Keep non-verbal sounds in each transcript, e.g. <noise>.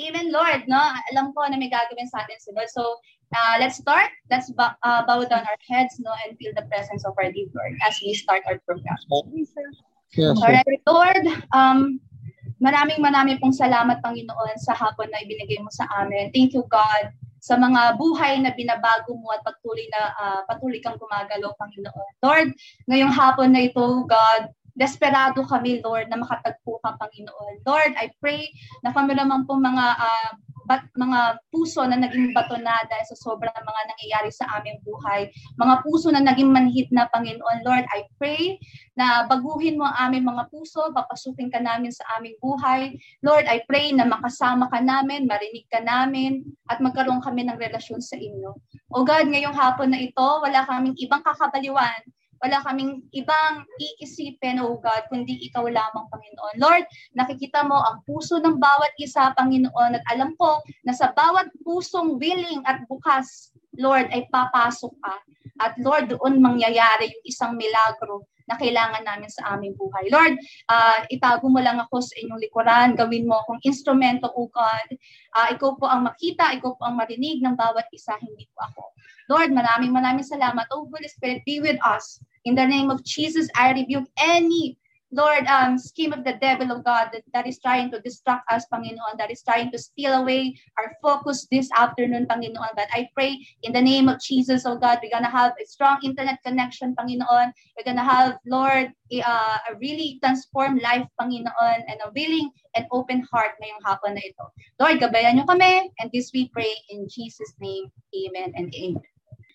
Amen, Lord. No? Alam ko na may gagawin sa atin si Lord. So, uh, let's start. Let's bow, uh, bow down our heads no, and feel the presence of our dear Lord as we start our program. Yes, All right, Lord, um, maraming maraming pong salamat, Panginoon, sa hapon na ibinigay mo sa amin. Thank you, God, sa mga buhay na binabago mo at patuloy na uh, patuloy kang gumagalaw, Panginoon. Lord, ngayong hapon na ito, God, desperado kami, Lord, na makatagpo ka, Panginoon. Lord, I pray na kami naman po mga uh, bat, mga puso na naging bato na dahil sa sobrang mga nangyayari sa aming buhay. Mga puso na naging manhit na, Panginoon. Lord, I pray na baguhin mo ang aming mga puso, papasukin ka namin sa aming buhay. Lord, I pray na makasama ka namin, marinig ka namin, at magkaroon kami ng relasyon sa inyo. O God, ngayong hapon na ito, wala kaming ibang kakabaliwan wala kaming ibang iisipin, O God, kundi ikaw lamang, Panginoon. Lord, nakikita mo ang puso ng bawat isa, Panginoon, at alam ko na sa bawat pusong willing at bukas, Lord, ay papasok ka. At Lord, doon mangyayari yung isang milagro na kailangan namin sa aming buhay. Lord, uh, itago mo lang ako sa inyong likuran, gawin mo akong instrumento, O God. Uh, ikaw po ang makita, ikaw po ang marinig ng bawat isa, hindi po ako. Lord, maraming maraming salamat. O Holy Spirit, be with us In the name of Jesus, I rebuke any Lord, um, scheme of the devil of God that, that is trying to distract us, Panginoon, that is trying to steal away our focus this afternoon, Panginoon. But I pray in the name of Jesus, oh God, we're going to have a strong internet connection, Panginoon. We're going to have, Lord, a, uh, a really transformed life, Panginoon, and a willing and open heart ngayong hapon na ito. Lord, gabayan niyo kami, and this we pray in Jesus' name. Amen and amen.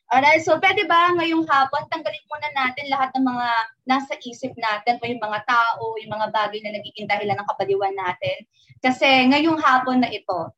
Alright, so pwede ba ngayong hapon, tanggalin muna natin lahat ng mga nasa isip natin o yung mga tao, yung mga bagay na nagiging dahilan ng kapaliwan natin. Kasi ngayong hapon na ito,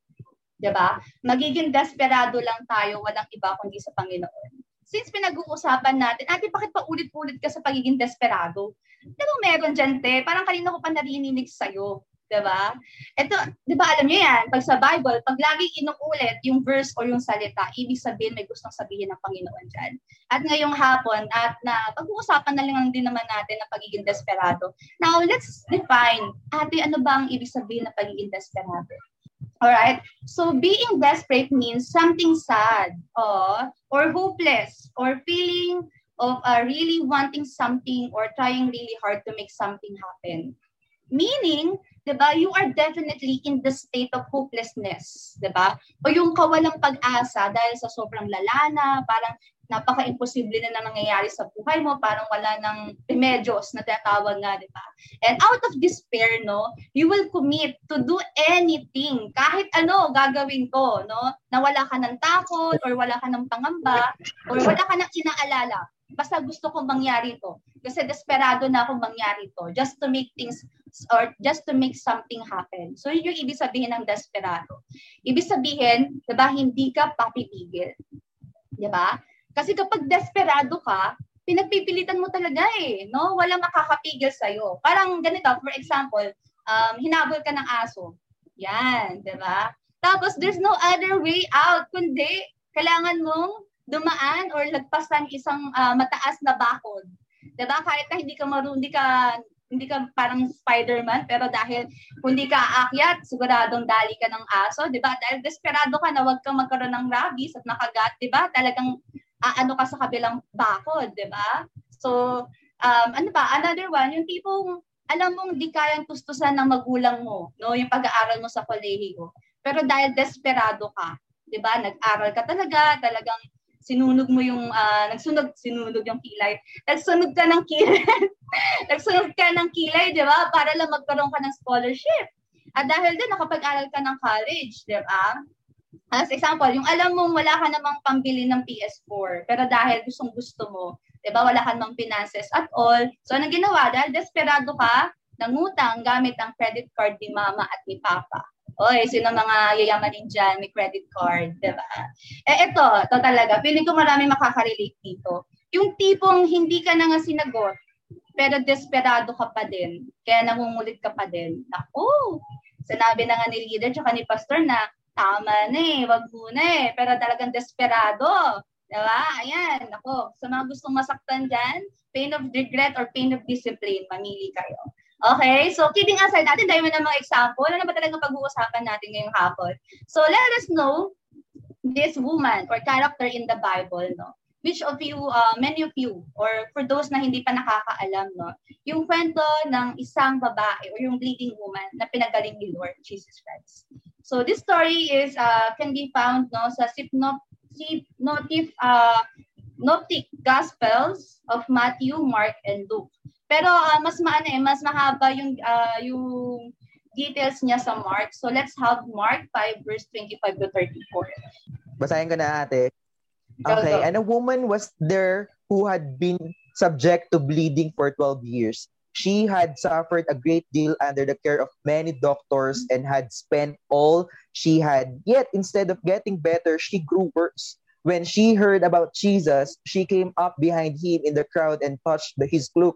di ba, magiging desperado lang tayo, walang iba kundi sa Panginoon. Since pinag-uusapan natin, ate, bakit pa ulit-ulit ka sa pagiging desperado? Diba meron dyan, te? Parang kanina ko pa narinig sa'yo. 'Di ba? Ito, 'di ba alam niyo 'yan, pag sa Bible, pag lagi inuulit yung verse o yung salita, ibig sabihin may gustong sabihin ng Panginoon diyan. At ngayong hapon at na pag-uusapan na lang din naman natin ang pagiging desperado. Now, let's define, ate, ano ba ang ibig sabihin ng pagiging desperado? All right? So being desperate means something sad or or hopeless or feeling of uh, really wanting something or trying really hard to make something happen. Meaning, 'di ba? You are definitely in the state of hopelessness, 'di ba? O yung kawalang pag-asa dahil sa sobrang lalana, parang napaka-imposible na na nangyayari sa buhay mo, parang wala nang remedios na tinatawag nga, di ba? And out of despair, no, you will commit to do anything, kahit ano gagawin ko, no, na wala ka ng takot, or wala ka ng pangamba, or wala ka ng inaalala. Basta gusto kong mangyari to. Kasi desperado na akong mangyari to, just to make things or just to make something happen. So yun yung ibig sabihin ng desperado. Ibig sabihin, 'di hindi ka papipigil. 'Di ba? Kasi kapag desperado ka, pinagpipilitan mo talaga eh, no? Walang makakapigil sa iyo. Parang ganito, for example, um, hinabol ka ng aso. Yan, 'di ba? Tapos there's no other way out kundi kailangan mong dumaan or lagpasan isang uh, mataas na bakod. 'Di ba? Kahit na hindi ka marunong, hindi ka hindi ka parang Spider-Man, pero dahil hindi ka aakyat, siguradong dali ka ng aso, di ba? Dahil desperado ka na wag kang magkaroon ng rabies at makagat, di ba? Talagang aano ka sa kabilang bakod, di ba? So, um, ano ba? Another one, yung tipong alam mong di kayang tustusan ng magulang mo, no? Yung pag-aaral mo sa kolehiyo. Pero dahil desperado ka, 'di ba? Nag-aral ka talaga, talagang sinunog mo yung uh, nagsunog sinunog yung kilay. Nagsunog ka ng kilay. <laughs> nagsunog ka ng kilay, 'di ba? Para lang magkaroon ka ng scholarship. At dahil din nakapag-aral ka ng college, 'di ba? As example, yung alam mong wala ka namang pambili ng PS4, pero dahil gustong gusto mo, 'di ba? Wala ka namang finances at all. So anong ginawa? Dahil desperado ka, nangutang gamit ang credit card ni mama at ni papa. Oy, sino mga yayamanin dyan, may credit card, di ba? Eh, ito, ito talaga, feeling ko marami makaka-relate dito. Yung tipong hindi ka na nga sinagot, pero desperado ka pa din, kaya nangungulit ka pa din. Naku, sinabi na nga ni leader tsaka ni pastor na tama na eh, wag muna eh, pero talagang desperado. Diba? Ayan, ako, sa mga gustong masaktan dyan, pain of regret or pain of discipline, mamili kayo. Okay, so kidding aside, natin dahil mo ng mga example, ano ba talaga pag-uusapan natin ngayong hapon? So let us know this woman or character in the Bible, no? Which of you, uh, many of you, or for those na hindi pa nakakaalam, no? Yung kwento ng isang babae or yung bleeding woman na pinagaling ni Lord Jesus Christ. So this story is uh, can be found no sa synoptic uh, Gospels of Matthew, Mark, and Luke. Pero uh, mas maano eh, mas mahaba yung uh, yung details niya sa Mark. So let's have Mark 5 verse 25 to 34. Basahin ko na ate. Okay, and a woman was there who had been subject to bleeding for 12 years. She had suffered a great deal under the care of many doctors and had spent all she had. Yet instead of getting better, she grew worse. When she heard about Jesus, she came up behind him in the crowd and touched his cloak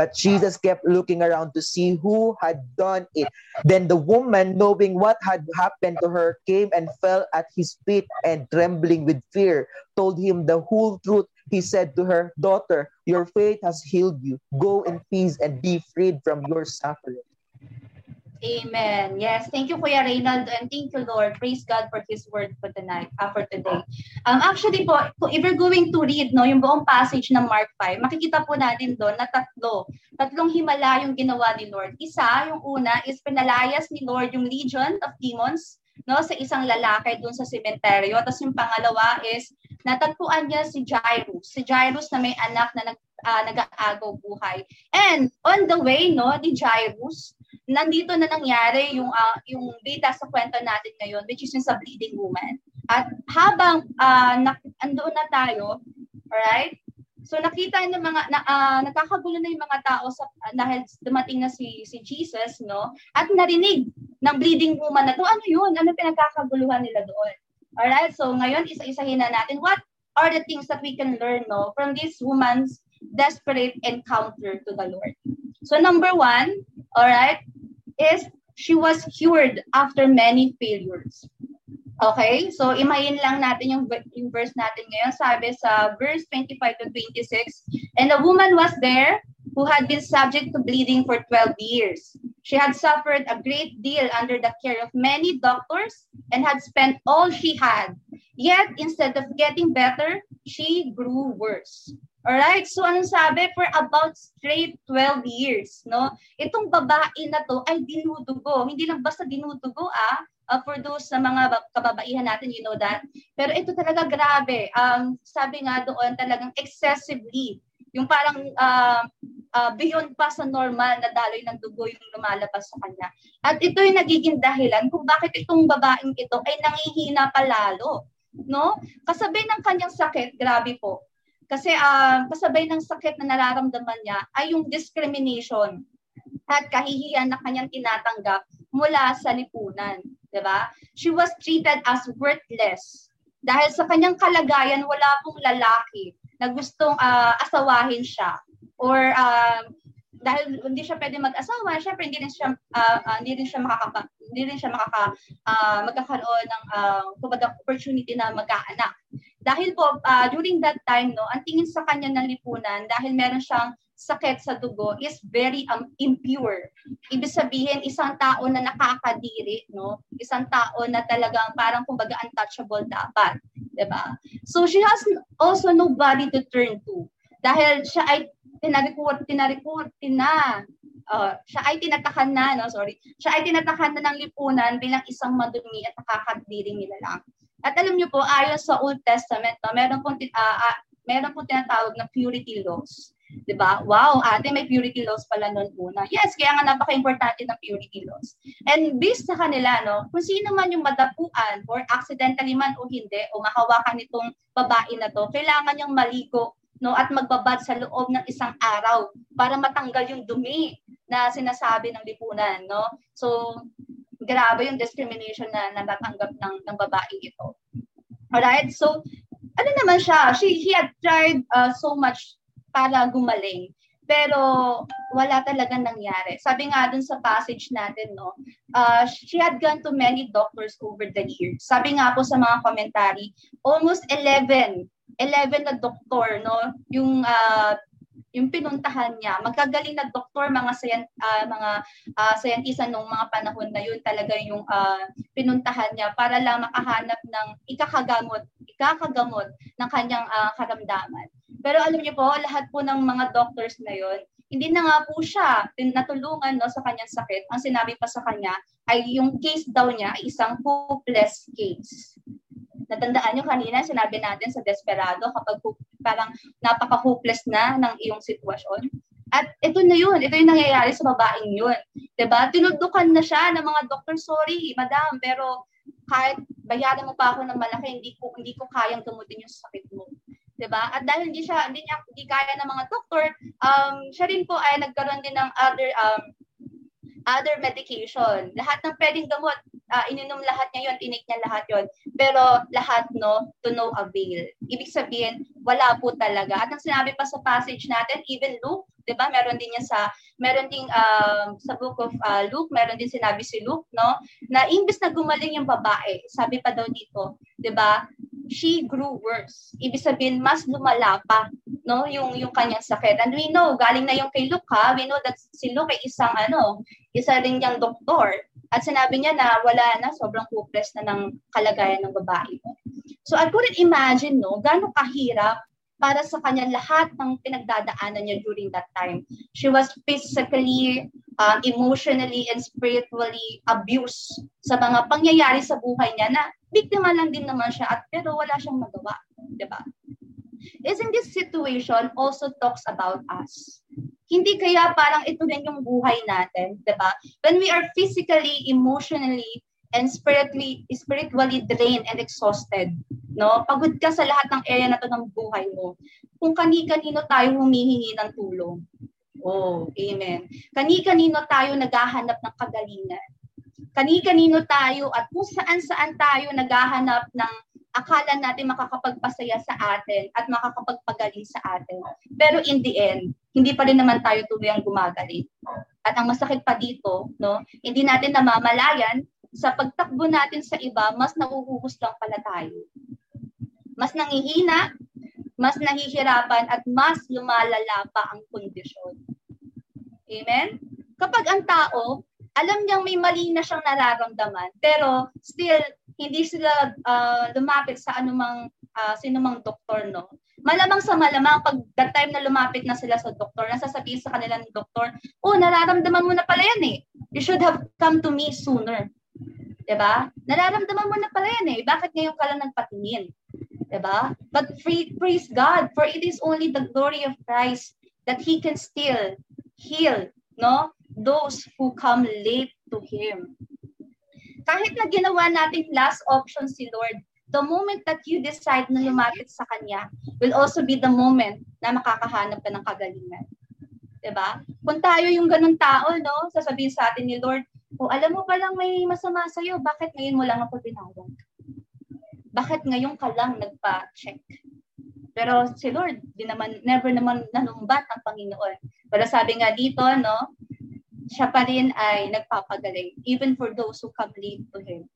But Jesus kept looking around to see who had done it. Then the woman, knowing what had happened to her, came and fell at his feet and trembling with fear, told him the whole truth. He said to her, Daughter, your faith has healed you. Go in peace and be freed from your suffering. Amen. Yes. Thank you, Kuya Reynald, and thank you, Lord. Praise God for His word for tonight, uh, for today. Um, actually po, if you're going to read no, yung buong passage ng Mark 5, makikita po natin doon na tatlo. Tatlong himala yung ginawa ni Lord. Isa, yung una is pinalayas ni Lord yung legion of demons no sa isang lalaki doon sa sementeryo. Tapos yung pangalawa is natagpuan niya si Jairus. Si Jairus na may anak na nag uh, nag-aagaw buhay. And on the way no ni Jairus, nandito na nangyari yung uh, yung data sa kwento natin ngayon which is yung sa bleeding woman. At habang uh, na, andoon na tayo, alright? So nakita ng mga na, uh, nakakagulo na yung mga tao sa uh, dahil dumating na si si Jesus, no? At narinig ng bleeding woman na to, ano yun? Ano pinagkakaguluhan nila doon? Alright? So ngayon isa-isahin na natin what are the things that we can learn no from this woman's desperate encounter to the Lord. So number one, all right, is she was cured after many failures. Okay? So, imayin lang natin yung, yung verse natin ngayon. Sabi sa verse 25 to 26, And a woman was there who had been subject to bleeding for 12 years. She had suffered a great deal under the care of many doctors and had spent all she had. Yet, instead of getting better, she grew worse. Alright, so anong sabi? For about straight 12 years, no? Itong babae na to ay dinudugo. Hindi lang basta dinudugo, ah. Uh, for those sa mga kababaihan natin, you know that. Pero ito talaga grabe. Um, sabi nga doon talagang excessively. Yung parang uh, uh, beyond pa sa normal na daloy ng dugo yung lumalabas sa kanya. At ito yung nagiging dahilan kung bakit itong babaeng ito ay nangihina palalo. No? Kasabay ng kanyang sakit, grabe po, kasi uh, kasabay ng sakit na nararamdaman niya ay yung discrimination at kahihiyan na kanyang tinatanggap mula sa lipunan. ba? Diba? She was treated as worthless. Dahil sa kanyang kalagayan, wala pong lalaki na gustong uh, asawahin siya. Or uh, dahil hindi siya pwede mag-asawa, syempre hindi rin siya uh, uh, hindi rin siya makaka hindi rin siya makaka uh, magkakaroon ng uh, opportunity na magkaanak. Dahil po, uh, during that time, no, ang tingin sa kanya ng lipunan, dahil meron siyang sakit sa dugo, is very um, impure. Ibig sabihin, isang tao na nakakadiri, no? Isang tao na talagang parang kumbaga untouchable dapat. ba? Diba? So, she has also nobody to turn to. Dahil siya ay tinarikot, tinarikot, tina, uh, siya ay tinatakan na, no, sorry, siya ay tinatakan na ng lipunan bilang isang madumi at nakakadiring nila lang. At alam niyo po, ayon sa Old Testament, no, meron pong, uh, uh, meron pong tinatawag na purity laws. 'di ba? Wow, ate may purity laws pala noon una. Yes, kaya nga napaka-importante ng purity laws. And based sa kanila, no, kung sino man yung madapuan or accidentally man o hindi o mahawakan nitong babae na to, kailangan niyang maligo no at magbabad sa loob ng isang araw para matanggal yung dumi na sinasabi ng lipunan, no? So grabe yung discrimination na natatanggap ng, ng babaeng ito. Alright? So, ano naman siya? She, he had tried uh, so much para gumaling. Pero wala talaga nangyari. Sabi nga dun sa passage natin, no, uh, she had gone to many doctors over the years. Sabi nga po sa mga commentary, almost 11, 11 na doktor, no, yung uh, yung pinuntahan niya, magkagaling na doktor, mga sayan, uh, mga uh, scientista nung mga panahon na yun, talaga yung uh, pinuntahan niya para lang makahanap ng ikakagamot, ikakagamot ng kanyang uh, karamdaman. Pero alam niyo po, lahat po ng mga doctors na yun, hindi na nga po siya natulungan no, sa kanyang sakit. Ang sinabi pa sa kanya ay yung case daw niya ay isang hopeless case. Natandaan nyo kanina, sinabi natin sa desperado kapag parang napaka-hopeless na ng iyong sitwasyon. At ito na yun, ito yung nangyayari sa babaeng yun. ba diba? Tinudukan na siya ng mga doktor, sorry, madam, pero kahit bayaran mo pa ako ng malaki, hindi ko hindi ko kayang gamutin yung sakit mo. 'di ba? At dahil hindi siya hindi niya hindi kaya ng mga doktor, um siya rin po ay nagkaroon din ng other um other medication. Lahat ng pwedeng gamot, uh, ininom lahat niya yun, tinik niya lahat yon. Pero lahat, no, to no avail. Ibig sabihin, wala po talaga. At ang sinabi pa sa passage natin, even Luke, di ba, meron din yan sa, meron din uh, sa book of uh, Luke, meron din sinabi si Luke, no, na imbis na gumaling yung babae, sabi pa daw dito, di ba, she grew worse. Ibig sabihin, mas lumala pa, no, yung, yung kanyang sakit. And we know, galing na yung kay Luke, ha, we know that si Luke ay isang, ano, isa rin niyang doktor. At sinabi niya na wala na, sobrang hopeless na ng kalagayan ng babae. So I couldn't imagine, no, gano'ng kahirap para sa kanya lahat ng pinagdadaanan niya during that time. She was physically, uh, emotionally, and spiritually abused sa mga pangyayari sa buhay niya na biktima lang din naman siya at pero wala siyang magawa. Ba? Isn't this situation also talks about us? Hindi kaya parang ito rin yung buhay natin, di ba? When we are physically, emotionally, and spiritually, spiritually drained and exhausted, no? Pagod ka sa lahat ng area na to ng buhay mo. Kung kani-kanino tayo humihingi ng tulong. Oh, amen. Kani-kanino tayo naghahanap ng kagalingan. Kani-kanino tayo at kung saan-saan tayo naghahanap ng akala natin makakapagpasaya sa atin at makakapagpagaling sa atin. Pero in the end, hindi pa rin naman tayo tuluyang gumagaling. At ang masakit pa dito, no, hindi natin namamalayan sa pagtakbo natin sa iba, mas nauuhos lang pala tayo. Mas nangihina, mas nahihirapan at mas lumalala pa ang kondisyon. Amen? Kapag ang tao, alam niyang may mali na siyang nararamdaman, pero still hindi sila uh, lumapit sa anumang uh, sinumang doktor, no? Malamang sa malamang, pag that time na lumapit na sila sa doktor, nasasabihin sa kanila ng doktor, oh, nararamdaman mo na pala yan eh. You should have come to me sooner. 'Di ba? Nararamdaman mo na pala yan eh. Bakit ngayon ka lang nagpatingin? 'Di ba? But free, praise God, for it is only the glory of Christ that He can still heal, no? Those who come late to Him kahit na ginawa natin last option si Lord, the moment that you decide na lumapit sa Kanya will also be the moment na makakahanap ka ng kagalingan. Diba? Kung tayo yung ganun tao, no, sasabihin sa atin ni Lord, o oh, alam mo pa lang may masama sa'yo, bakit ngayon mo lang ako tinawag? Bakit ngayon ka lang nagpa-check? Pero si Lord, di naman, never naman nanumbat ang Panginoon. Pero sabi nga dito, no, siya pa rin ay nagpapagaling, even for those who come late to Him.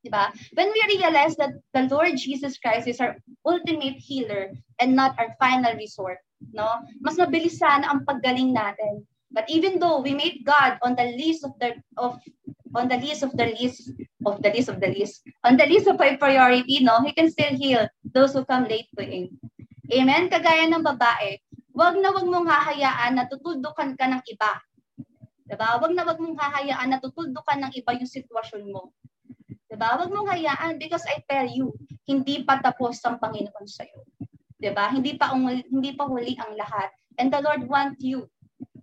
Diba? When we realize that the Lord Jesus Christ is our ultimate healer and not our final resort, no? Mas mabilis sana ang paggaling natin. But even though we made God on the list of the of on the list of the list of the list of the list on the list of our priority, no, He can still heal those who come late to Him. Amen? Kagaya ng babae, wag na wag mong hahayaan na tutudukan ka ng iba Diba? Wag na wag mong hahayaan na tutuldukan ng iba yung sitwasyon mo. Diba? Wag mong hayaan because I tell you, hindi pa tapos ang Panginoon sa iyo. Diba? Hindi pa hindi pa huli ang lahat. And the Lord wants you.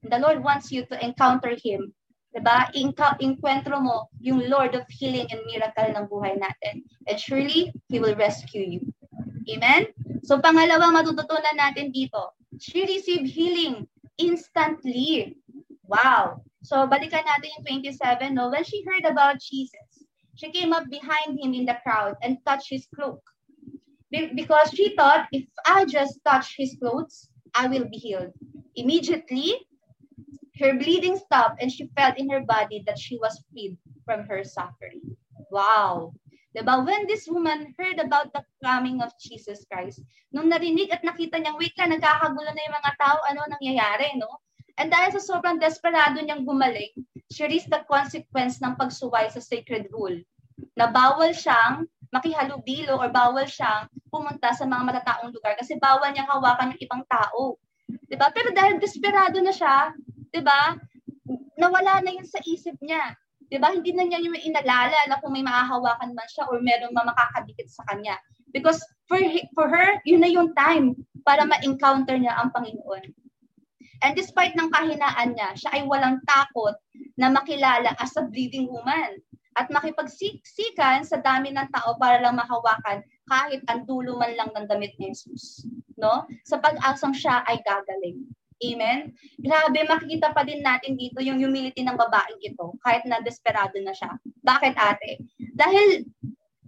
The Lord wants you to encounter Him. Diba? Inka- inkwentro mo yung Lord of healing and miracle ng buhay natin. And surely, He will rescue you. Amen? So pangalawang matututunan natin dito, she received healing instantly. Wow! So, balikan natin yung 27, no? When she heard about Jesus, she came up behind him in the crowd and touched his cloak. Be- because she thought, if I just touch his clothes, I will be healed. Immediately, her bleeding stopped and she felt in her body that she was freed from her suffering. Wow! Diba? When this woman heard about the coming of Jesus Christ, nung narinig at nakita niyang, wait lang, nagkakagulo na yung mga tao, ano nangyayari, no? And dahil sa sobrang desperado niyang gumaling, she risked the consequence ng pagsuway sa sacred rule na bawal siyang makihalubilo or bawal siyang pumunta sa mga matataong lugar kasi bawal niyang hawakan ng ibang tao. 'Di ba? Pero dahil desperado na siya, 'di ba? Nawala na 'yun sa isip niya. 'Di ba? Hindi na niya yung inalala na kung may mahahawakan man siya or merong makakadikit sa kanya. Because for for her, yun na yung time para ma-encounter niya ang Panginoon. And despite ng kahinaan niya, siya ay walang takot na makilala as a bleeding woman at makipagsiksikan sa dami ng tao para lang mahawakan kahit ang dulo man lang ng damit ni Jesus. No? Sa pag-asang siya ay gagaling. Amen? Grabe, makikita pa din natin dito yung humility ng babaeng ito kahit na desperado na siya. Bakit ate? Dahil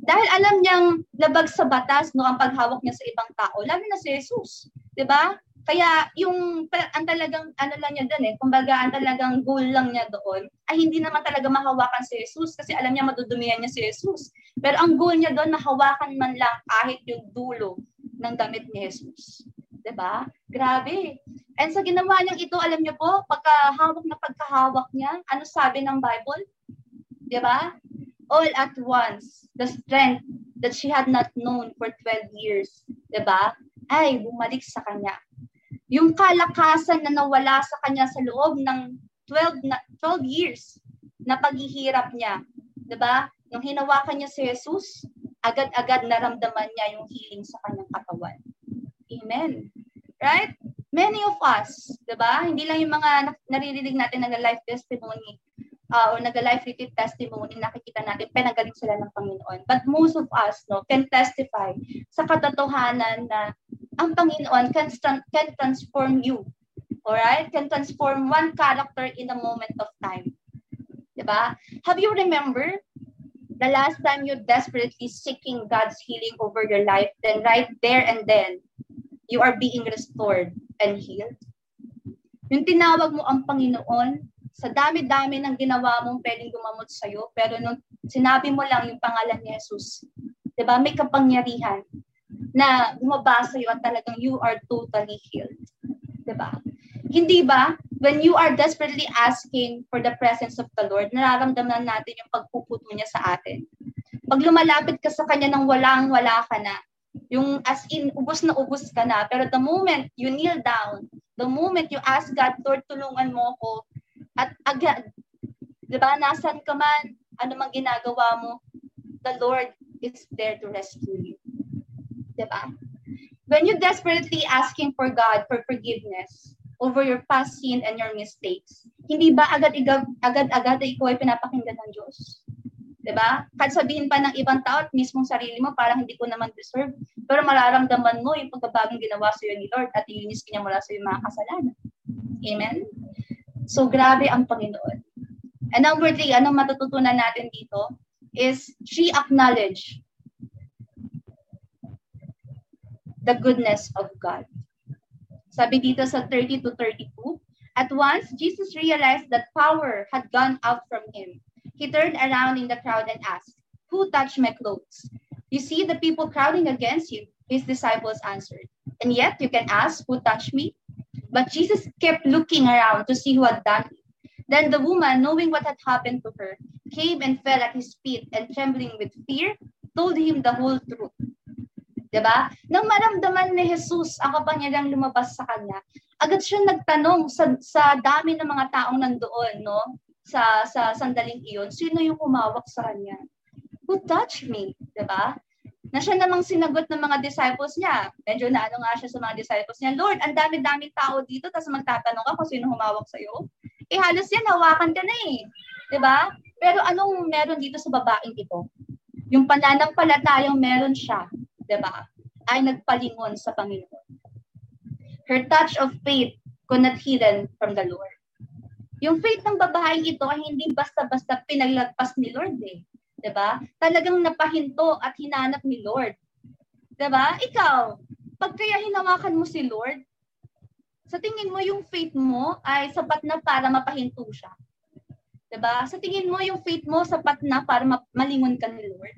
dahil alam niyang labag sa batas no ang paghawak niya sa ibang tao, lalo na si Jesus. 'Di ba? Kaya yung ang talagang ano lang niya doon eh, kumbaga ang talagang goal lang niya doon ay hindi naman talaga mahawakan si Jesus kasi alam niya madudumihan niya si Jesus. Pero ang goal niya doon mahawakan man lang kahit yung dulo ng damit ni Jesus. 'Di ba? Grabe. And sa ginawa niyang ito, alam niyo po, pagkahawak na pagkahawak niya, ano sabi ng Bible? 'Di ba? All at once, the strength that she had not known for 12 years, 'di ba? Ay bumalik sa kanya yung kalakasan na nawala sa kanya sa loob ng 12 na 12 years na paghihirap niya, 'di ba? Nung hinawakan niya si Jesus, agad-agad naramdaman niya yung healing sa kanyang katawan. Amen. Right? Many of us, 'di ba? Hindi lang yung mga naririnig natin na life testimony uh, or nag-life retreat testimony, nakikita natin, pinagaling sila ng Panginoon. But most of us no, can testify sa katotohanan na ang Panginoon can, can transform you. Alright? Can transform one character in a moment of time. Diba? Have you remember the last time you desperately seeking God's healing over your life, then right there and then, you are being restored and healed? Yung tinawag mo ang Panginoon, sa dami-dami ng ginawa mong pwedeng gumamot sa'yo, pero nung sinabi mo lang yung pangalan ni Jesus, di ba, may kapangyarihan na bumaba sa'yo at talagang you are totally healed. Di ba? Hindi ba, when you are desperately asking for the presence of the Lord, nararamdaman natin yung pagpuputo niya sa atin. Pag lumalapit ka sa Kanya nang walang-wala ka na, yung as in, ubus na ubus ka na, pero the moment you kneel down, the moment you ask God, Lord, tulungan mo ako, at agad, di ba, nasan ka man, ano mang ginagawa mo, the Lord is there to rescue you. Di ba? When you desperately asking for God for forgiveness over your past sin and your mistakes, hindi ba agad-agad agad-agad ikaw ay pinapakinggan ng Diyos? 'di ba? Kahit sabihin pa ng ibang tao at mismong sarili mo parang hindi ko naman deserve, pero mararamdaman mo yung pagbabagong ginawa sa iyo ni Lord at ilinis kanya mula sa iyong mga kasalanan. Amen? So, grabe ang Panginoon. And number three, anong matututunan natin dito is she acknowledged the goodness of God. Sabi dito sa 30 to 32, At once, Jesus realized that power had gone out from him. He turned around in the crowd and asked, Who touched my clothes? You see the people crowding against you, his disciples answered. And yet you can ask, Who touched me? But Jesus kept looking around to see who had done it. Then the woman, knowing what had happened to her, came and fell at his feet and trembling with fear, told him the whole truth. Diba? Nang maramdaman ni Jesus ang kapangyarang lumabas sa kanya, agad siya nagtanong sa, sa dami ng mga taong nandoon, no? Sa, sa sandaling iyon, sino yung humawak sa kanya? Who touched me? Diba? na siya namang sinagot ng mga disciples niya. Medyo na ano nga siya sa mga disciples niya, Lord, ang dami-daming tao dito, tapos magtatanong ka kung sino humawak sa'yo. Eh halos yan, hawakan ka na eh. ba? Diba? Pero anong meron dito sa babaeng ito? Yung pananampalatayang meron siya, ba? Diba? Ay nagpalingon sa Panginoon. Her touch of faith could not hidden from the Lord. Yung faith ng babaeng ito ay hindi basta-basta pinaglagpas ni Lord eh. 'Di ba? Talagang napahinto at hinanap ni Lord. 'Di ba? Ikaw, pag kaya hinawakan mo si Lord, sa tingin mo yung faith mo ay sapat na para mapahinto siya. 'Di ba? Sa tingin mo yung faith mo sapat na para malingon ka ni Lord.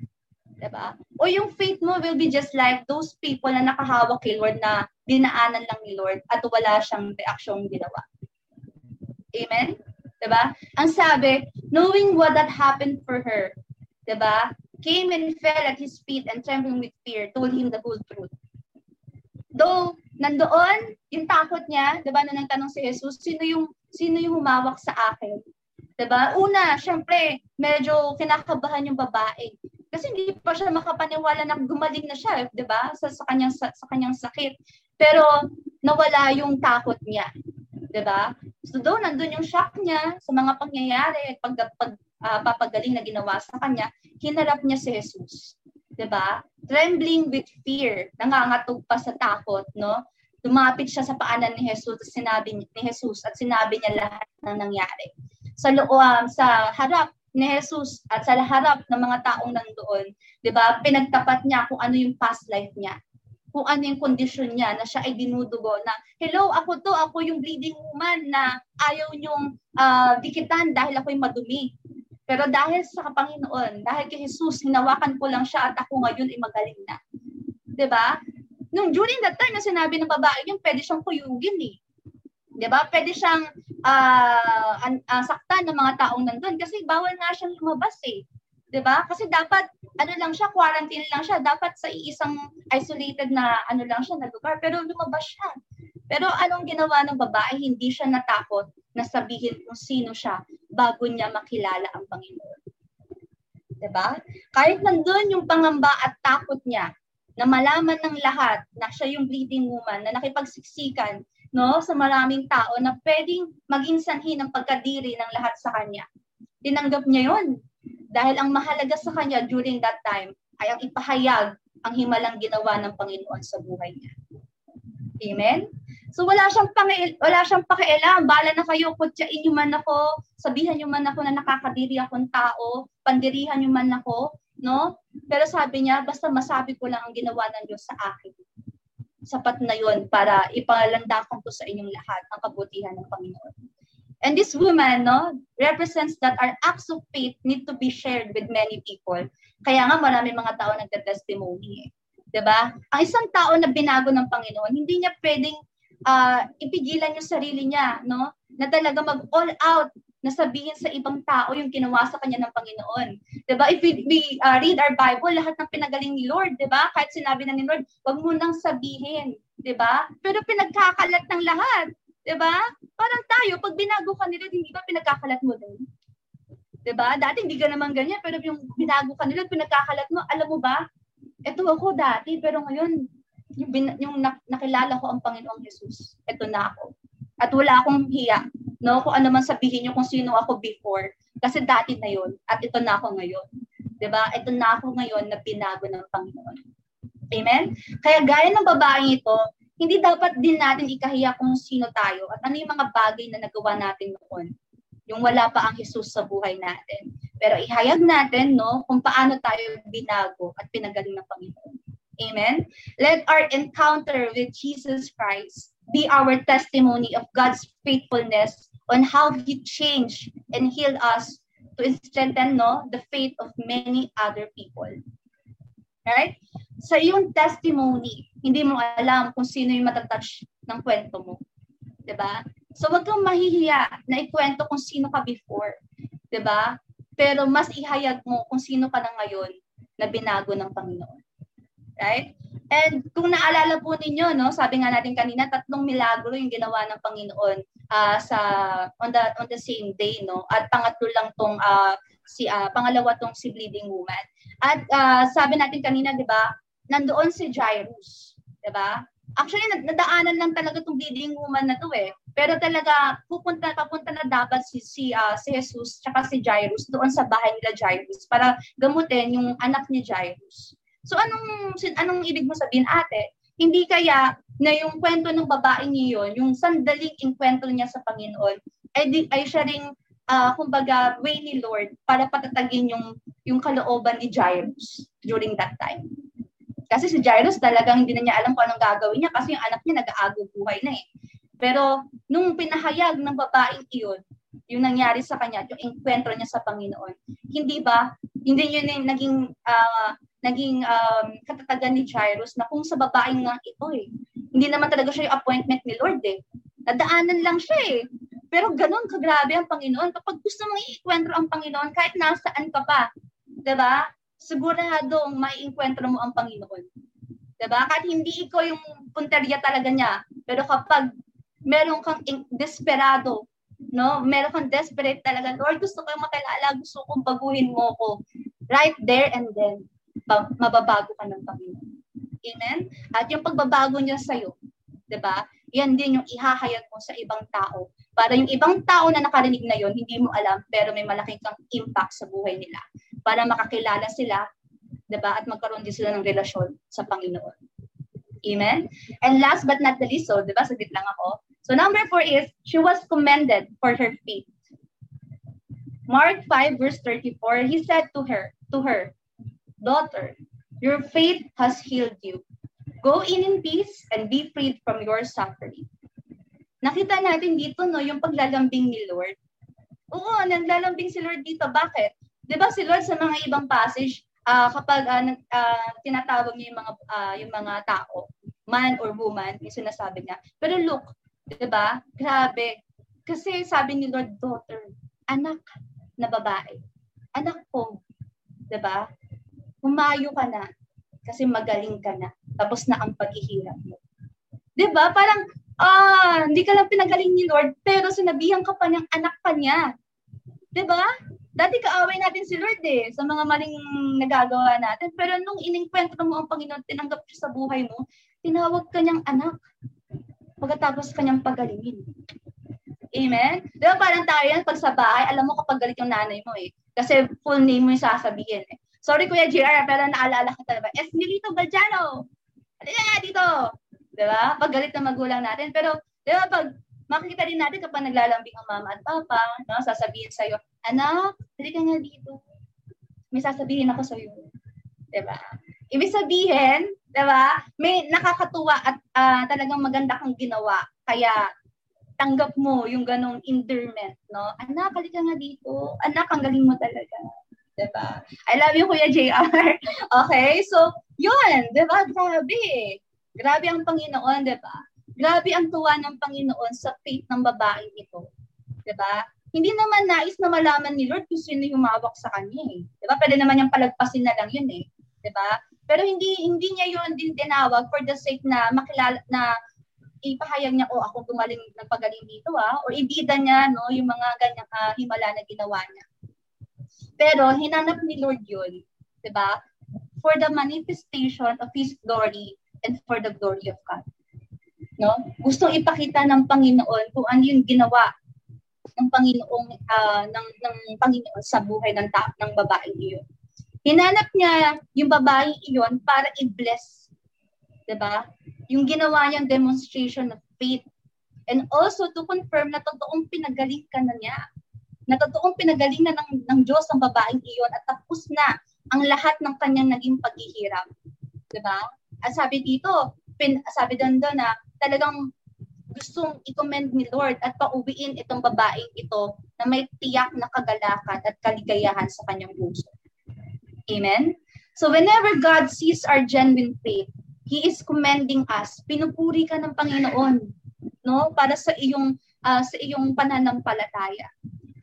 'Di ba? O yung faith mo will be just like those people na nakahawak kay Lord na dinaanan lang ni Lord at wala siyang reaksyong ginawa. Amen? Diba? Ang sabi, knowing what had happened for her, diba? Came and fell at his feet and trembling with fear, told him the whole truth. Though, nandoon, yung takot niya, diba, nung nagtanong si Jesus, sino yung, sino yung humawak sa akin? Diba? Una, syempre, medyo kinakabahan yung babae. Kasi hindi pa siya makapaniwala na gumaling na siya, 'di ba? Sa, sa kanyang sa, sa kanyang sakit. Pero nawala yung takot niya. 'di ba? So doon nandun yung shock niya sa mga pangyayari at pag, pag uh, papagaling na ginawa sa kanya, hinarap niya si Jesus. 'Di ba? Trembling with fear, nangangatog pa sa takot, no? Lumapit siya sa paanan ni Jesus at sinabi ni Jesus at sinabi niya lahat ng nangyari. Sa loob um, sa harap ni Jesus at sa harap ng mga taong nandoon, 'di ba? Pinagtapat niya kung ano yung past life niya kung ano yung kondisyon niya na siya ay dinudugo na, hello, ako to, ako yung bleeding woman na ayaw niyong uh, dikitan dahil ako'y madumi. Pero dahil sa Panginoon, dahil kay Jesus, hinawakan ko lang siya at ako ngayon ay magaling na. ba? Diba? Nung during that time na sinabi ng babae yun, pwede siyang kuyugin eh. 'Di ba? Pwede siyang uh, uh, saktan ng mga taong nandun kasi bawal nga siyang lumabas eh. 'di ba? Kasi dapat ano lang siya, quarantine lang siya. Dapat sa iisang isolated na ano lang siya na lugar, pero lumabas siya. Pero anong ginawa ng babae? Hindi siya natakot na sabihin kung sino siya bago niya makilala ang Panginoon. 'Di ba? Kahit nandun yung pangamba at takot niya na malaman ng lahat na siya yung bleeding woman na nakipagsiksikan no sa maraming tao na pwedeng maging sanhi ng pagkadiri ng lahat sa kanya. Tinanggap niya 'yon dahil ang mahalaga sa kanya during that time ay ang ipahayag ang himalang ginawa ng Panginoon sa buhay niya. Amen? So wala siyang pangi wala siyang pakialam. Bala na kayo, kutyain niyo man ako, sabihan niyo man ako na nakakadiri akong tao, pandirihan niyo man ako, no? Pero sabi niya, basta masabi ko lang ang ginawa ng Diyos sa akin. Sapat na 'yon para ipangalandakan ko sa inyong lahat ang kabutihan ng Panginoon. And this woman, no, represents that our acts of faith need to be shared with many people. Kaya nga marami mga tao nagta-testimony. Eh. 'Di ba? Ang isang tao na binago ng Panginoon, hindi niya pwedeng uh, ipigilan yung sarili niya, no? Na talaga mag-all out na sabihin sa ibang tao yung ginawa sa kanya ng Panginoon. 'Di ba? If we, we uh, read our Bible, lahat ng pinagaling ni Lord, 'di ba? Kahit sinabi na ni Lord, wag mo nang sabihin, 'di ba? Pero pinagkakalat ng lahat. 'Di ba? Parang tayo, pag binago ka nila, hindi ba pinagkakalat mo din? 'Di ba? Dati hindi ka naman ganyan, pero yung binago ka nila, pinagkakalat mo, alam mo ba? Ito ako dati, pero ngayon, yung, bin, yung nakilala ko ang Panginoong Jesus, ito na ako. At wala akong hiya, no? Kung ano man sabihin niyo kung sino ako before. Kasi dati na yon at ito na ako ngayon. 'Di ba? Ito na ako ngayon na binago ng Panginoon. Amen? Kaya gaya ng babaeng ito, hindi dapat din natin ikahiya kung sino tayo at ano yung mga bagay na nagawa natin noon. Yung wala pa ang Jesus sa buhay natin. Pero ihayag natin, no, kung paano tayo binago at pinagaling ng Panginoon. Amen? Let our encounter with Jesus Christ be our testimony of God's faithfulness on how He changed and healed us to strengthen no, the faith of many other people. Right? Sa iyong testimony, hindi mo alam kung sino yung matatouch ng kwento mo. ba? So wag kang mahihiya na ikwento kung sino ka before. ba? Pero mas ihayag mo kung sino ka na ngayon na binago ng Panginoon. Right? And kung naalala po ninyo, no, sabi nga natin kanina, tatlong milagro yung ginawa ng Panginoon uh, sa on the on the same day, no. At pangatlo lang tong uh, si uh, pangalawa tong si bleeding woman. At uh, sabi natin kanina, 'di ba, nandoon si Jairus. 'di ba? Actually, nadaanan lang talaga tong bleeding woman na to eh. Pero talaga, pupunta, papunta na dapat si, si, uh, si Jesus tsaka si Jairus doon sa bahay nila Jairus para gamutin yung anak ni Jairus. So anong, anong ibig mo sabihin ate? Hindi kaya na yung kwento ng babae niyo yung sandaling inkwento niya sa Panginoon, ay, di, ay siya ring, uh, kumbaga, way ni Lord para patatagin yung, yung kalooban ni Jairus during that time. Kasi si Jairus talagang hindi na niya alam kung anong gagawin niya kasi yung anak niya nag-aago buhay na eh. Pero nung pinahayag ng babaeng iyon, yung nangyari sa kanya, yung enkwentro niya sa Panginoon, hindi ba, hindi yun yung naging, uh, naging um, katatagan ni Jairus na kung sa babaeng nga ito eh. Hindi naman talaga siya yung appointment ni Lord eh. Nadaanan lang siya eh. Pero ganun kagrabe ang Panginoon. Kapag gusto mong iikwentro ang Panginoon, kahit nasaan ka pa, 'di ba? Siguradong maiinkwentro mo ang Panginoon. 'Di ba? Kahit hindi ikaw yung punteriya talaga niya, pero kapag meron kang desperado, no? Meron kang desperate talaga, Lord, gusto ko yung makilala, gusto kong baguhin mo ko. Right there and then, mababago ka ng Panginoon. Amen? At yung pagbabago niya sa'yo, 'di ba? Yan din yung ihahayag mo sa ibang tao. Para yung ibang tao na nakarinig na yon, hindi mo alam, pero may malaking kang impact sa buhay nila. Para makakilala sila, 'di ba? At magkaroon din sila ng relasyon sa Panginoon. Amen? And last but not the least, so, 'di ba? Saglit lang ako. So number four is, she was commended for her faith. Mark 5 verse 34, he said to her, to her, Daughter, your faith has healed you. Go in in peace and be freed from your suffering. Nakita natin dito no yung paglalambing ni Lord. Oo, naglalambing si Lord dito. Bakit? 'Di ba si Lord sa mga ibang passage, uh, kapag uh, uh, tinatawag niya yung mga uh, yung mga tao, man or woman, yung sinasabi niya. Pero look, 'Di ba? Grabe. Kasi sabi ni Lord, daughter, anak na babae. Anak ko. 'Di ba? Humayo ka na kasi magaling ka na. Tapos na ang paghihirap mo. 'Di ba? Parang ah, hindi ka lang pinagaling ni Lord, pero sinabihan ka pa niyang anak pa niya. 'Di ba? Dati kaaway natin si Lord eh, sa mga maling nagagawa natin. Pero nung iningkwentro mo ang Panginoon, tinanggap siya sa buhay mo, tinawag ka niyang anak pagkatapos kanyang pagalingin. Amen? Di ba parang tayo yan, pag sa bahay, alam mo kapag galit yung nanay mo eh. Kasi full name mo yung sasabihin eh. Sorry Kuya JR, pero naalala ko talaga. Esmilito Galdiano! Halika dito! Di ba? Pag galit na magulang natin. Pero, di ba, pag makikita din natin kapag naglalambing ang mama at papa, no, sasabihin sa'yo, anak, halika nga dito. May sasabihin ako sa'yo. Di ba? Ibig sabihin, 'di ba? May nakakatuwa at uh, talagang maganda kang ginawa. Kaya tanggap mo yung ganong endearment, no? Anak, halika nga dito. Anak, ang galing mo talaga. 'Di ba? I love you, Kuya JR. <laughs> okay? So, yun, 'di ba? Grabe. Grabe ang Panginoon, 'di ba? Grabe ang tuwa ng Panginoon sa faith ng babaeng ito. 'Di ba? Hindi naman nais na malaman ni Lord kung sino humawak sa kanya eh. 'Di ba? Pwede naman yung palagpasin na lang yun eh. 'Di ba? Pero hindi hindi niya yun din tinawag for the sake na makilala na ipahayag niya, oh, ako gumaling, nagpagaling dito, ah. Or ibida niya, no, yung mga ganyang uh, himala na ginawa niya. Pero, hinanap ni Lord yun, di ba? For the manifestation of His glory and for the glory of God. No? Gustong ipakita ng Panginoon kung ano yung ginawa ng Panginoong uh, ng ng Panginoon sa buhay ng ta- ng babaeng iyon. Hinanap niya yung babae iyon para i-bless. ba? Diba? Yung ginawa niyang demonstration of faith. And also to confirm na totoong pinagaling ka na niya. Na totoong pinagaling na ng, ng Diyos ang babaeng iyon at tapos na ang lahat ng kanyang naging paghihirap. ba? Diba? At sabi dito, pin, sabi doon doon na talagang gustong i-commend ni Lord at pauwiin itong babaeng ito na may tiyak na kagalakan at kaligayahan sa kanyang puso. Amen? So whenever God sees our genuine faith, He is commending us. Pinupuri ka ng Panginoon, no? Para sa iyong uh, sa iyong pananampalataya.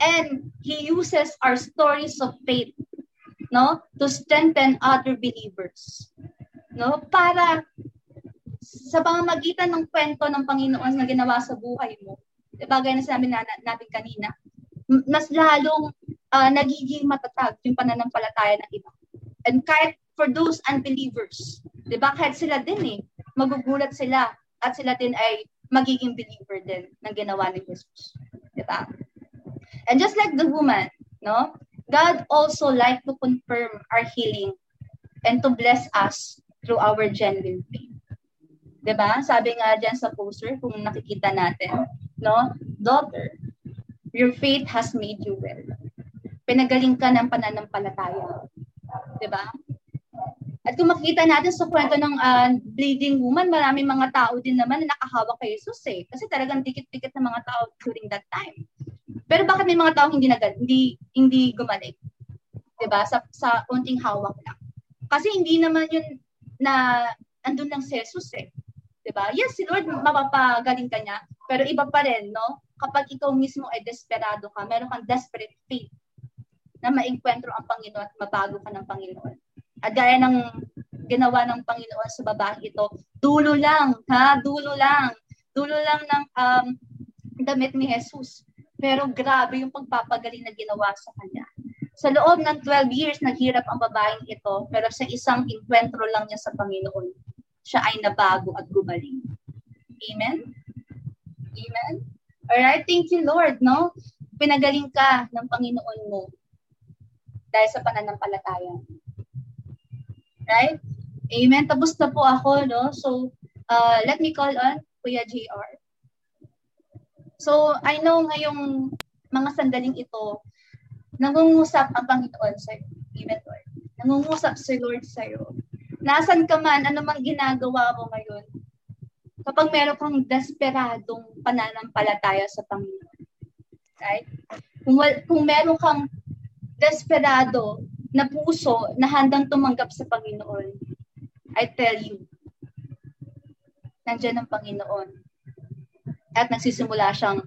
And He uses our stories of faith, no, to strengthen other believers. No? Para sa pamamagitan ng kwento ng Panginoon na ginawa sa buhay mo, bagay na sinabi na, natin kanina, mas lalong uh, nagiging matatag yung pananampalataya ng iba. And kahit for those unbelievers, di ba, kahit sila din eh, magugulat sila at sila din ay magiging believer din ng ginawa ni Jesus. Di ba? And just like the woman, no, God also like to confirm our healing and to bless us through our genuine faith. 'Di ba? Sabi nga diyan sa poster kung nakikita natin, no? Daughter, Your faith has made you well. Pinagaling ka ng pananampalataya. Diba? At kung makita natin sa kwento ng uh, bleeding woman, maraming mga tao din naman na nakahawak kay Jesus eh. Kasi talagang dikit-dikit na mga tao during that time. Pero bakit may mga tao hindi nagad, hindi hindi gumaling? 'Di ba? Sa sa unting hawak lang. Kasi hindi naman 'yun na andun lang si Jesus eh. 'Di ba? Yes, si Lord mapapagaling ka niya, pero iba pa rin, no? Kapag ikaw mismo ay desperado ka, meron kang desperate faith na maengkwentro ang Panginoon at mabago ka ng Panginoon. At gaya ng ginawa ng Panginoon sa babae ito, dulo lang, ha? Dulo lang. Dulo lang ng um, damit ni Jesus. Pero grabe yung pagpapagaling na ginawa sa kanya. Sa loob ng 12 years, naghirap ang babaeng ito, pero sa isang enkwentro lang niya sa Panginoon, siya ay nabago at gumaling. Amen? Amen? Alright, thank you Lord, no? Pinagaling ka ng Panginoon mo dahil sa pananampalataya. Right? Amen. Tapos na po ako, no? So, uh, let me call on Kuya JR. So, I know ngayong mga sandaling ito, nangungusap ang Panginoon sa. Amen, Lord. Nangungusap si Lord sa iyo. Nasaan ka man, ano mang ginagawa mo ngayon, kapag meron kang desperadong pananampalataya sa Panginoon. Right? Kung, kung meron kang desperado na puso na handang tumanggap sa Panginoon, I tell you, nandiyan ang Panginoon at nagsisimula siyang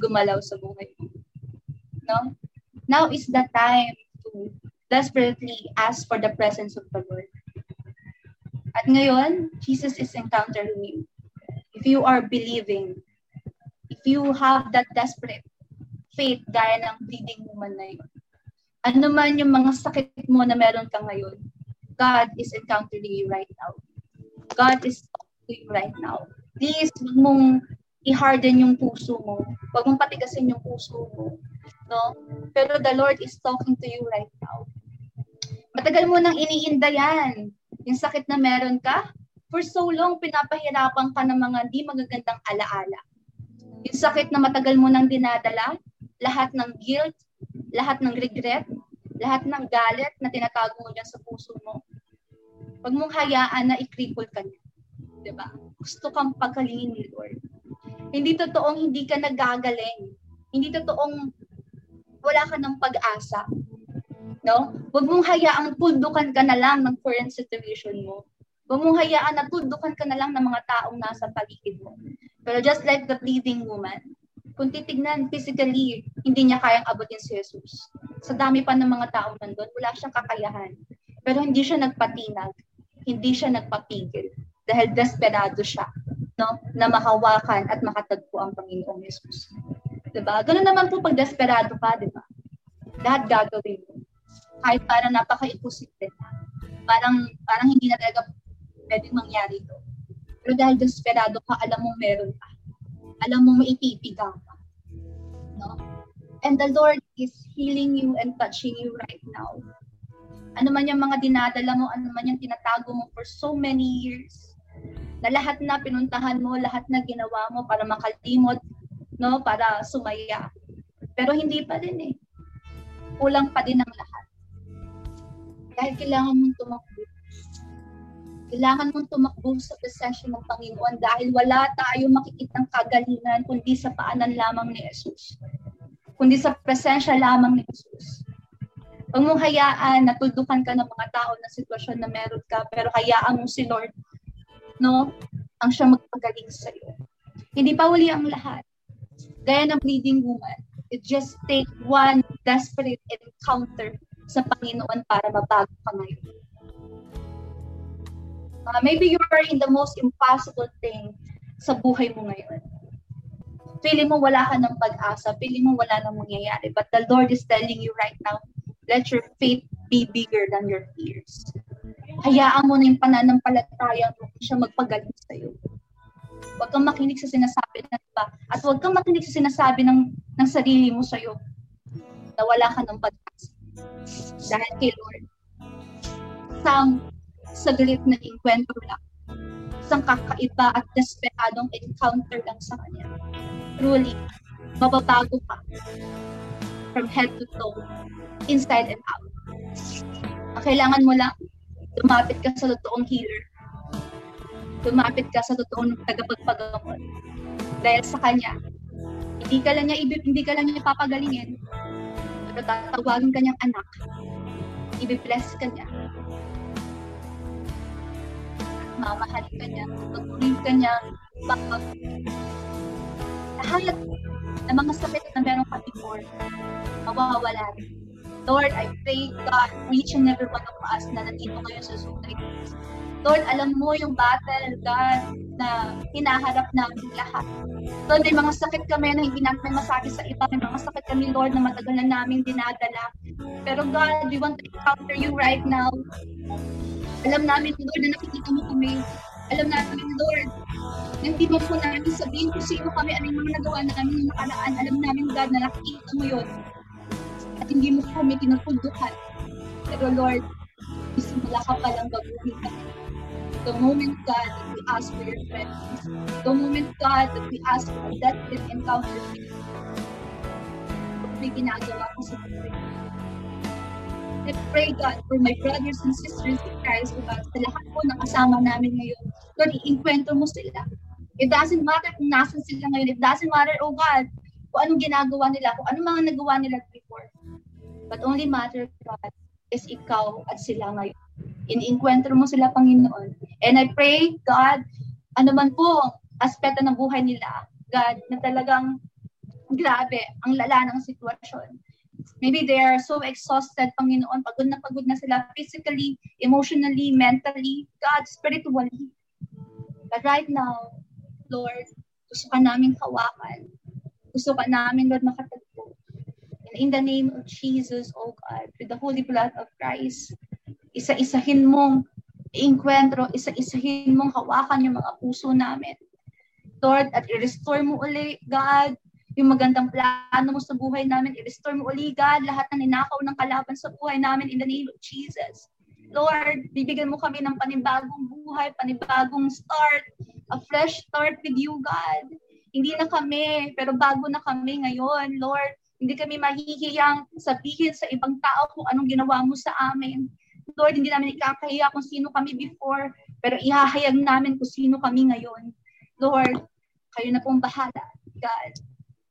gumalaw sa buhay mo. No? Now is the time to desperately ask for the presence of the Lord. At ngayon, Jesus is encountering you. If you are believing, if you have that desperate faith gaya ng bleeding woman na yun, ano man yung mga sakit mo na meron ka ngayon, God is encountering you right now. God is talking to you right now. Please, huwag mong i-harden yung puso mo. Huwag mong patigasin yung puso mo. No? Pero the Lord is talking to you right now. Matagal mo nang iniinda yan. Yung sakit na meron ka, for so long, pinapahirapan ka ng mga di magagandang alaala. Yung sakit na matagal mo nang dinadala, lahat ng guilt, lahat ng regret, lahat ng galit na tinatago mo dyan sa puso mo, huwag mong hayaan na i-cripple ka niya. Diba? Gusto kang pagalingin ni Lord. Hindi totoong hindi ka nagagaling. Hindi totoong wala ka ng pag-asa. No? Huwag mong hayaang tuldukan ka na lang ng current situation mo. Huwag mong hayaan na tuldukan ka na lang ng mga taong nasa paligid mo. Pero just like the bleeding woman, kung titignan physically, hindi niya kayang abutin si Jesus. Sa dami pa ng mga tao nandun, wala siyang kakayahan. Pero hindi siya nagpatinag. Hindi siya nagpapigil. Dahil desperado siya no, na mahawakan at makatagpo ang Panginoong Yesus. 'Di ba? Ganun naman po pag desperado ka, 'di ba? Lahat gagawin mo. Kahit para napaka-imposible na. Parang, parang hindi na talaga pwedeng mangyari ito. Pero dahil desperado ka, alam mo meron ka. Alam mo maitipigang ka. No? And the Lord is healing you and touching you right now. Ano man yung mga dinadala mo, ano man yung tinatago mo for so many years na lahat na pinuntahan mo, lahat na ginawa mo para makalimot, no, para sumaya. Pero hindi pa din eh. Kulang pa din ang lahat. Dahil kailangan mong tumakbo. Kailangan mong tumakbo sa presensya ng Panginoon dahil wala tayong makikitang kagalingan kundi sa paanan lamang ni Jesus. Kundi sa presensya lamang ni Jesus. Huwag mong hayaan na tuldukan ka ng mga tao na sitwasyon na meron ka, pero hayaan mo si Lord no, ang siya magpagaling sa iyo. Hindi pa uli ang lahat. Gaya ng bleeding woman, it just take one desperate encounter sa Panginoon para mabago ka ngayon. Uh, maybe you are in the most impossible thing sa buhay mo ngayon. Feeling mo wala ka ng pag-asa, feeling mo wala nang mangyayari, but the Lord is telling you right now, let your faith be bigger than your fears hayaan mo na yung pananampalataya mo siya magpagaling sa iyo. Huwag kang makinig sa sinasabi ng iba. At huwag kang makinig sa sinasabi ng, ng sarili mo sa iyo na wala ka ng pag-asa. Dahil kay Lord, isang saglit na inkwentro lang isang kakaiba at desperadong encounter lang sa kanya. Truly, mababago ka from head to toe, inside and out. Ang kailangan mo lang, lumapit ka sa totoong healer. Lumapit ka sa totoong tagapagpagamot. Dahil sa kanya, hindi ka lang niya, hindi ka lang niya papagalingin. Pero tatawagin ka niyang anak. Ibi-bless ka niya. Mamahalin ka niya. Tutuloy ka niya. Bakit? Lahat ng mga sakit na meron ka before, mawawala rin. Lord, I pray, God, for each and every one of us na nandito ngayon sa Zoom Lord, alam mo yung battle, God, na hinaharap namin lahat. Lord, may mga sakit kami na hindi namin masabi sa iba. May mga sakit kami, Lord, na matagal na namin dinadala. Pero God, we want to encounter you right now. Alam namin, Lord, na nakikita mo kami. Alam namin, Lord, na hindi mo po namin sabihin kung sino kami, ano yung mga nagawa namin yung nakaraan. Alam namin, God, na nakikita mo yun at hindi mo kami tinutuldukan. Pero Lord, isimula ka palang baguhin kami. The moment, God, that we ask for your presence, the moment, God, that we ask for that encounter with you, may ginagawa ko sa buhay. I pray, God, for my brothers and sisters in Christ, God, sa lahat po na kasama namin ngayon. Lord, i-enkwentro mo sila. It doesn't matter kung nasan sila ngayon. It doesn't matter, oh God, kung anong ginagawa nila, kung anong mga nagawa nila before. But only matter, God, is ikaw at sila ngayon. Iniinkwentro mo sila, Panginoon. And I pray, God, ano man po aspeto ng buhay nila, God, na talagang grabe, ang lala ng sitwasyon. Maybe they are so exhausted, Panginoon, pagod na pagod na sila physically, emotionally, mentally, God, spiritually. But right now, Lord, gusto ka namin hawakan. Gusto ka namin, Lord, makatagpo in the name of Jesus, O God, with the holy blood of Christ, isa-isahin mong iinkwentro, isa-isahin mong hawakan yung mga puso namin. Lord, at i-restore mo uli, God, yung magandang plano mo sa buhay namin. I-restore mo uli, God, lahat ng ninakaw ng kalaban sa buhay namin in the name of Jesus. Lord, bibigyan mo kami ng panibagong buhay, panibagong start, a fresh start with you, God. Hindi na kami, pero bago na kami ngayon, Lord. Hindi kami mahihiyang sabihin sa ibang tao kung anong ginawa mo sa amin. Lord, hindi namin ikakahiya kung sino kami before, pero ihahayag namin kung sino kami ngayon. Lord, kayo na pong bahala. God,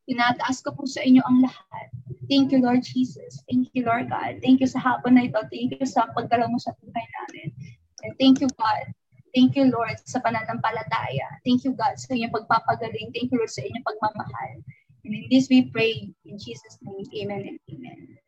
tinataas ko po sa inyo ang lahat. Thank you, Lord Jesus. Thank you, Lord God. Thank you sa hapon na ito. Thank you sa pagdalaw mo sa buhay namin. And thank you, God. Thank you, Lord, sa pananampalataya. Thank you, God, sa inyong pagpapagaling. Thank you, Lord, sa inyong pagmamahal. And in this we pray in Jesus' name. Amen and amen.